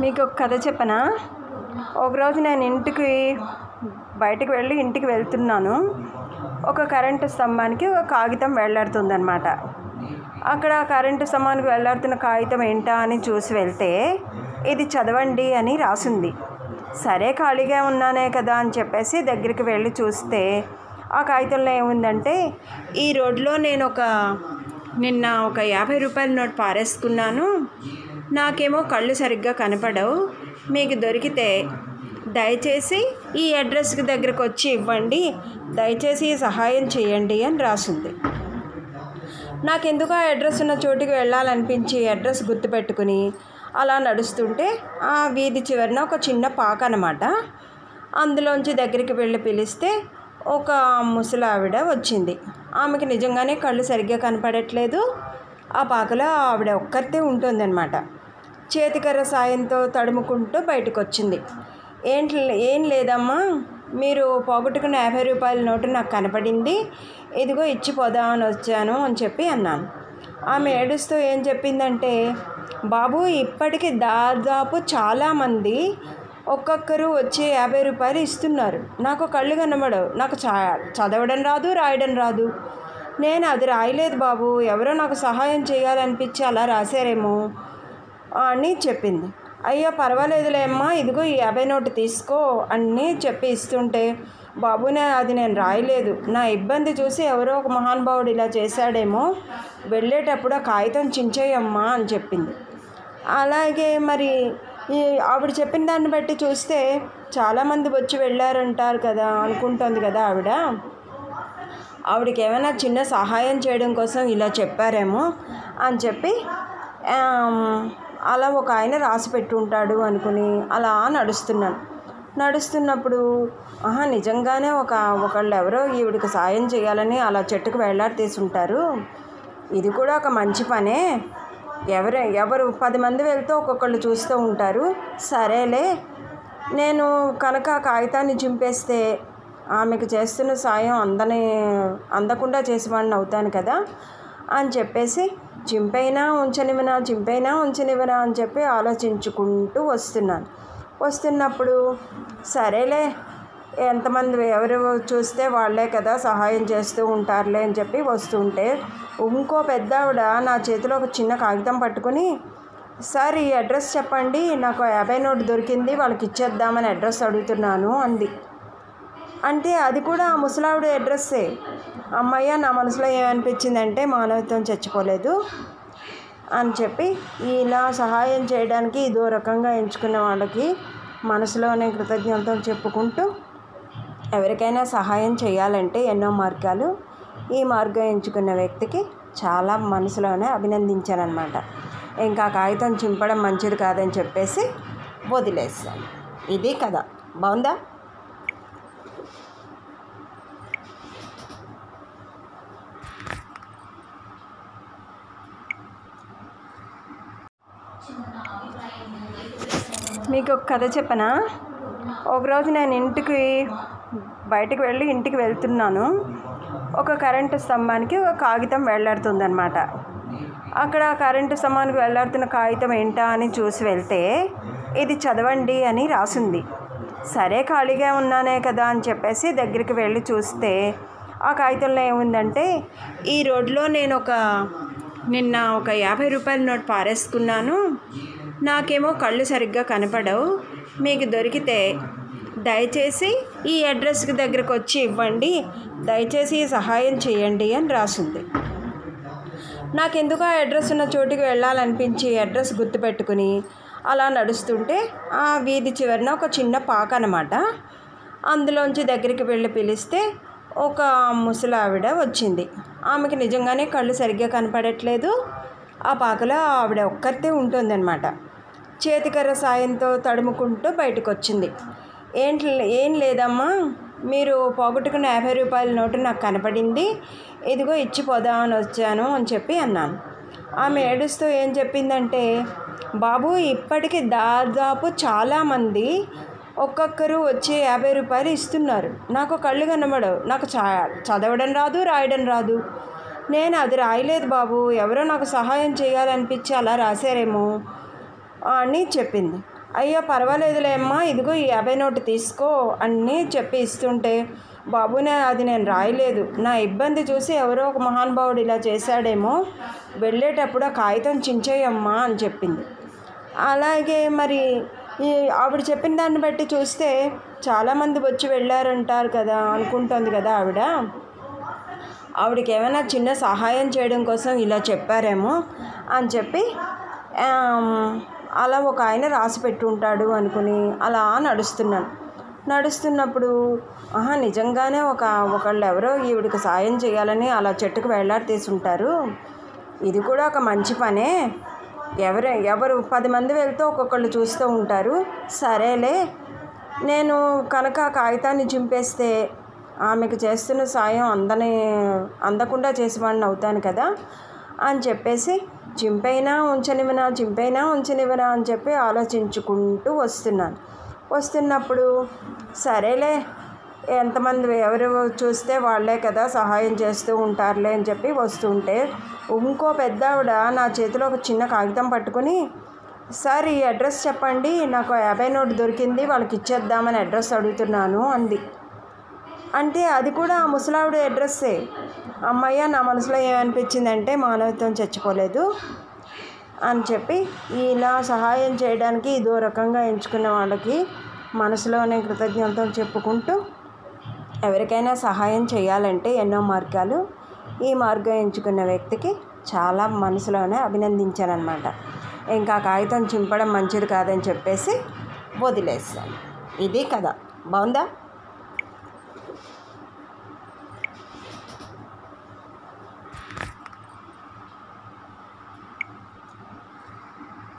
మీకు ఒక కథ చెప్పనా? ఒకరోజు నేను ఇంటికి బయటికి వెళ్ళి ఇంటికి వెళ్తున్నాను. ఒక కరెంటు స్తంభానికి ఒక కాగితం వేలాడుతుందన్నమాట అక్కడ కరెంటు స్తంభానికి వెళ్ళాడుతున్న కాగితం ఏంటా అని చూసి వెళ్తే ఇది చదవండి అని రాసింది. సరే ఖాళీగా ఉన్నానే కదా అని చెప్పేసి దగ్గరికి వెళ్ళి చూస్తే ఆ కాగితంలో ఏముందంటే ఈ రోడ్లో నేను ఒక నిన్న ఒక యాభై రూపాయల నోట్ పారేసుకున్నాను. నాకేమో కళ్ళు సరిగ్గా కనపడవు. మీకు దొరికితే దయచేసి ఈ అడ్రస్కి దగ్గరకు వచ్చి ఇవ్వండి. దయచేసి సహాయం చేయండి అని రాసింది. నాకెందుకు ఆ అడ్రస్ ఉన్న చోటుకి వెళ్ళాలనిపించి అడ్రస్ గుర్తుపెట్టుకుని అలా నడుస్తుంటే ఆ వీధి చివరన ఒక చిన్న పాక అనమాట అందులోంచి దగ్గరికి వెళ్ళి పిలిస్తే ఒక ముసలావిడ వచ్చింది. ఆమెకి నిజంగానే కళ్ళు సరిగ్గా కనపడట్లేదు. ఆ పాకలో ఆవిడ ఒక్కరితే ఉంటుందన్నమాట. చేతికర్ర సాయంతో తడుముకుంటూ బయటకు వచ్చింది ఏంటి ఏం లేదమ్మా. మీరు పోగొట్టుకున్న యాభై రూపాయల నోటు నాకు కనపడింది. ఇదిగో ఇచ్చిపోదామని వచ్చాను అని చెప్పి అన్నాను. ఆమె ఏడుస్తూ ఏం చెప్పిందంటే బాబు ఇప్పటికి దాదాపు చాలామంది ఒక్కొక్కరు వచ్చి యాభై రూపాయలు ఇస్తున్నారు. నాకు కళ్ళు కనబడవు. నాకు చదవడం రాదు రాయడం రాదు. నేను అది రాయలేదు బాబు. ఎవరో నాకు సహాయం చేయాలనిపించి అలా రాశారేమో అని చెప్పింది. అయ్యో పర్వాలేదులే అమ్మా. ఇదిగో ఈ యాభై నోటు తీసుకో అని చెప్పి ఇస్తుంటే బాబునే అది నేను రాయలేదు. నా ఇబ్బంది చూసి ఎవరో ఒక మహానుభావుడు ఇలా చేశాడేమో. వెళ్ళేటప్పుడు ఆ కాగితం చించేయమ్మా అని చెప్పింది. అలాగే మరి ఈ ఆవిడ చెప్పిన దాన్ని బట్టి చూస్తే చాలామంది వచ్చి వెళ్ళారంటారు కదా అనుకుంటుంది కదా ఆవిడ. ఆవిడకి ఏమైనా చిన్న సహాయం చేయడం కోసం ఇలా చెప్పారేమో అని చెప్పి అలా ఒక ఆయన రాసి పెట్టుంటాడు అనుకుని అలా నడుస్తున్నాను. నడుస్తున్నప్పుడు ఆహా నిజంగానే ఒక ఒకళ్ళు ఎవరో ఈవిడికి సాయం చేయాలని అలా చెట్టుకు వేలాడతీసి ఉంటారు ఇది కూడా ఒక మంచి పనే. ఎవరు ఎవరు పది మంది వెళ్తూ ఒక్కొక్కళ్ళు చూస్తూ ఉంటారు. సరేలే నేను కనుక కాగితాన్ని చింపేస్తే ఆమెకు చేస్తున్న సాయం అందని అందకుండా చేసేవాడిని అవుతాను కదా అని చెప్పేసి చింపైనా ఉంచనివనా చింపైనా ఉంచనివనా అని చెప్పి ఆలోచించుకుంటూ వస్తున్నాను. వస్తున్నప్పుడు సరేలే ఎంతమంది ఎవరు చూస్తే వాళ్ళే కదా సహాయం చేస్తూ ఉంటారులే అని చెప్పి వస్తుంటే ఇంకో పెద్ద ఆవిడ నా చేతిలో ఒక చిన్న కాగితం పట్టుకుని సార్ ఈ అడ్రస్ చెప్పండి నాకు యాభై నోటు దొరికింది వాళ్ళకి ఇచ్చేద్దామని అడ్రస్ అడుగుతున్నాను అంది. అంటే అది కూడా ఆ ముసలావిడ అడ్రస్సే. అమ్మయ్య నా మనసులో ఏమనిపించిందంటే మానవత్వం చచ్చిపోలేదు అని చెప్పి ఇలా సహాయం చేయడానికి ఇదో రకంగా ఎంచుకున్న వాళ్ళకి మనసులోనే కృతజ్ఞతలు చెప్పుకుంటూ ఎవరికైనా సహాయం చేయాలంటే ఎన్నో మార్గాలు. ఈ మార్గం ఎంచుకున్న వ్యక్తికి చాలా మనసులోనే అభినందించానమాట ఇంకా కాగితం చింపడం మంచిది కాదని చెప్పేసి వదిలేసాను ఇది కథ. బాగుందా? మీకు ఒక కథ చెప్పనా? ఒకరోజు నేను ఇంటికి బయటకు వెళ్ళి ఇంటికి వెళ్తున్నాను. ఒక కరెంటు స్తంభానికి ఒక కాగితం వేలాడుతుందన్నమాట అక్కడ కరెంటు స్తంభానికి వెళ్ళాడుతున్న కాగితం ఏంటా అని చూసి వెళ్తే ఇది చదవండి అని రాసుంది. సరే ఖాళీగా ఉన్నానే కదా అని చెప్పేసి దగ్గరికి వెళ్ళి చూస్తే ఆ కాగితంలో ఏముందంటే ఈ రోడ్లో నేను ఒక నిన్న ఒక యాభై రూపాయల నోట్ పారేసుకున్నాను. నాకేమో కళ్ళు సరిగ్గా కనపడవు. మీకు దొరికితే దయచేసి ఈ అడ్రస్కి దగ్గరకు వచ్చి ఇవ్వండి. దయచేసి సహాయం చేయండి అని రాసింది. నాకెందుకు ఆ అడ్రస్ ఉన్న చోటుకి వెళ్ళాలనిపించి అడ్రస్ గుర్తుపెట్టుకుని అలా నడుస్తుంటే ఆ వీధి చివరన ఒక చిన్న పాక అనమాట అందులోంచి దగ్గరికి వెళ్ళి పిలిస్తే ఒక ముసలావిడ వచ్చింది. ఆమెకి నిజంగానే కళ్ళు సరిగ్గా కనపడట్లేదు. ఆ పాకలో ఆవిడ ఒక్కరితే ఉంటుందన్నమాట. చేతికర్ర సాయంతో తడుముకుంటూ బయటకు వచ్చింది ఏంటి ఏం లేదమ్మా. మీరు పోగొట్టుకున్న యాభై రూపాయల నోటు నాకు కనపడింది. ఇదిగో ఇచ్చిపోదామని వచ్చాను అని చెప్పి అన్నాను. ఆమె ఏడుస్తూ ఏం చెప్పిందంటే బాబు ఇప్పటికి దాదాపు చాలామంది ఒక్కొక్కరు వచ్చి యాభై రూపాయలు ఇస్తున్నారు. నాకు కళ్ళు కనబడవు. నాకు చదవడం రాదు రాయడం రాదు. నేను అది రాయలేదు బాబు. ఎవరో నాకు సహాయం చేయాలనిపించి అలా రాశారేమో అని చెప్పింది. అయ్యో పర్వాలేదులే అమ్మా. ఇదిగో ఈ యాభై నోటు తీసుకో అని చెప్పి ఇస్తుంటే బాబునే అది నేను రాయలేదు. నా ఇబ్బంది చూసి ఎవరో ఒక మహానుభావుడు ఇలా చేశాడేమో. వెళ్ళేటప్పుడు ఆ కాగితం చించేయమ్మా అని చెప్పింది. అలాగే మరి ఈ ఆవిడ చెప్పిన దాన్ని బట్టి చూస్తే చాలామంది వచ్చి వెళ్ళారంటారు కదా అనుకుంటుంది కదా ఆవిడ. ఆవిడకి ఏమైనా చిన్న సహాయం చేయడం కోసం ఇలా చెప్పారేమో అని చెప్పి అలా ఒక ఆయన రాసి పెట్టుంటాడు అనుకుని అలా నడుస్తున్నాను. నడుస్తున్నప్పుడు ఆహా నిజంగానే ఒక ఒకళ్ళు ఎవరో ఈవిడికి సాయం చేయాలని అలా చెట్టుకు వేలాడతీసి ఉంటారు ఇది కూడా ఒక మంచి పనే. ఎవరు ఎవరు పది మంది వెళ్తే ఒక్కొక్కళ్ళు చూస్తూ ఉంటారు. సరేలే. నేను కనుక ఆ కాగితాన్ని చింపేస్తే ఆమెకు చేస్తున్న సాయం అందని అందకుండా చేసేవాడిని అవుతాను కదా. అని చెప్పేసి చింపైనా ఉంచనివనా చింపైనా ఉంచనివనా అని చెప్పి ఆలోచించుకుంటూ వస్తున్నాను. వస్తున్నప్పుడు సరేలే ఎంతమంది ఎవరు చూస్తే వాళ్ళే కదా సహాయం చేస్తూ ఉంటారులే అని చెప్పి వస్తుంటే ఇంకో పెద్ద ఆవిడ నా చేతిలో ఒక చిన్న కాగితం పట్టుకుని సార్ ఈ అడ్రస్ చెప్పండి నాకు యాభై నోటు దొరికింది వాళ్ళకి ఇచ్చేద్దామని అడ్రస్ అడుగుతున్నాను అంది. అంటే అది కూడా ఆ ముసలావిడ అడ్రస్సే. అమ్మయ్య నా మనసులో ఏమనిపించిందంటే మానవత్వం చచ్చిపోలేదు అని చెప్పి ఇలా సహాయం చేయడానికి ఇదో రకంగా ఎంచుకున్న వాళ్ళకి మనసులోనే కృతజ్ఞతలు చెప్పుకుంటూ ఎవరికైనా సహాయం చేయాలంటే ఎన్నో మార్గాలు. ఈ మార్గం ఎంచుకున్న వ్యక్తికి చాలా మనసులోనే అభినందించానమాట ఇంకా కాగితం చింపడం మంచిది కాదని చెప్పేసి వదిలేస్తాను ఇది కథ. బాగుందా?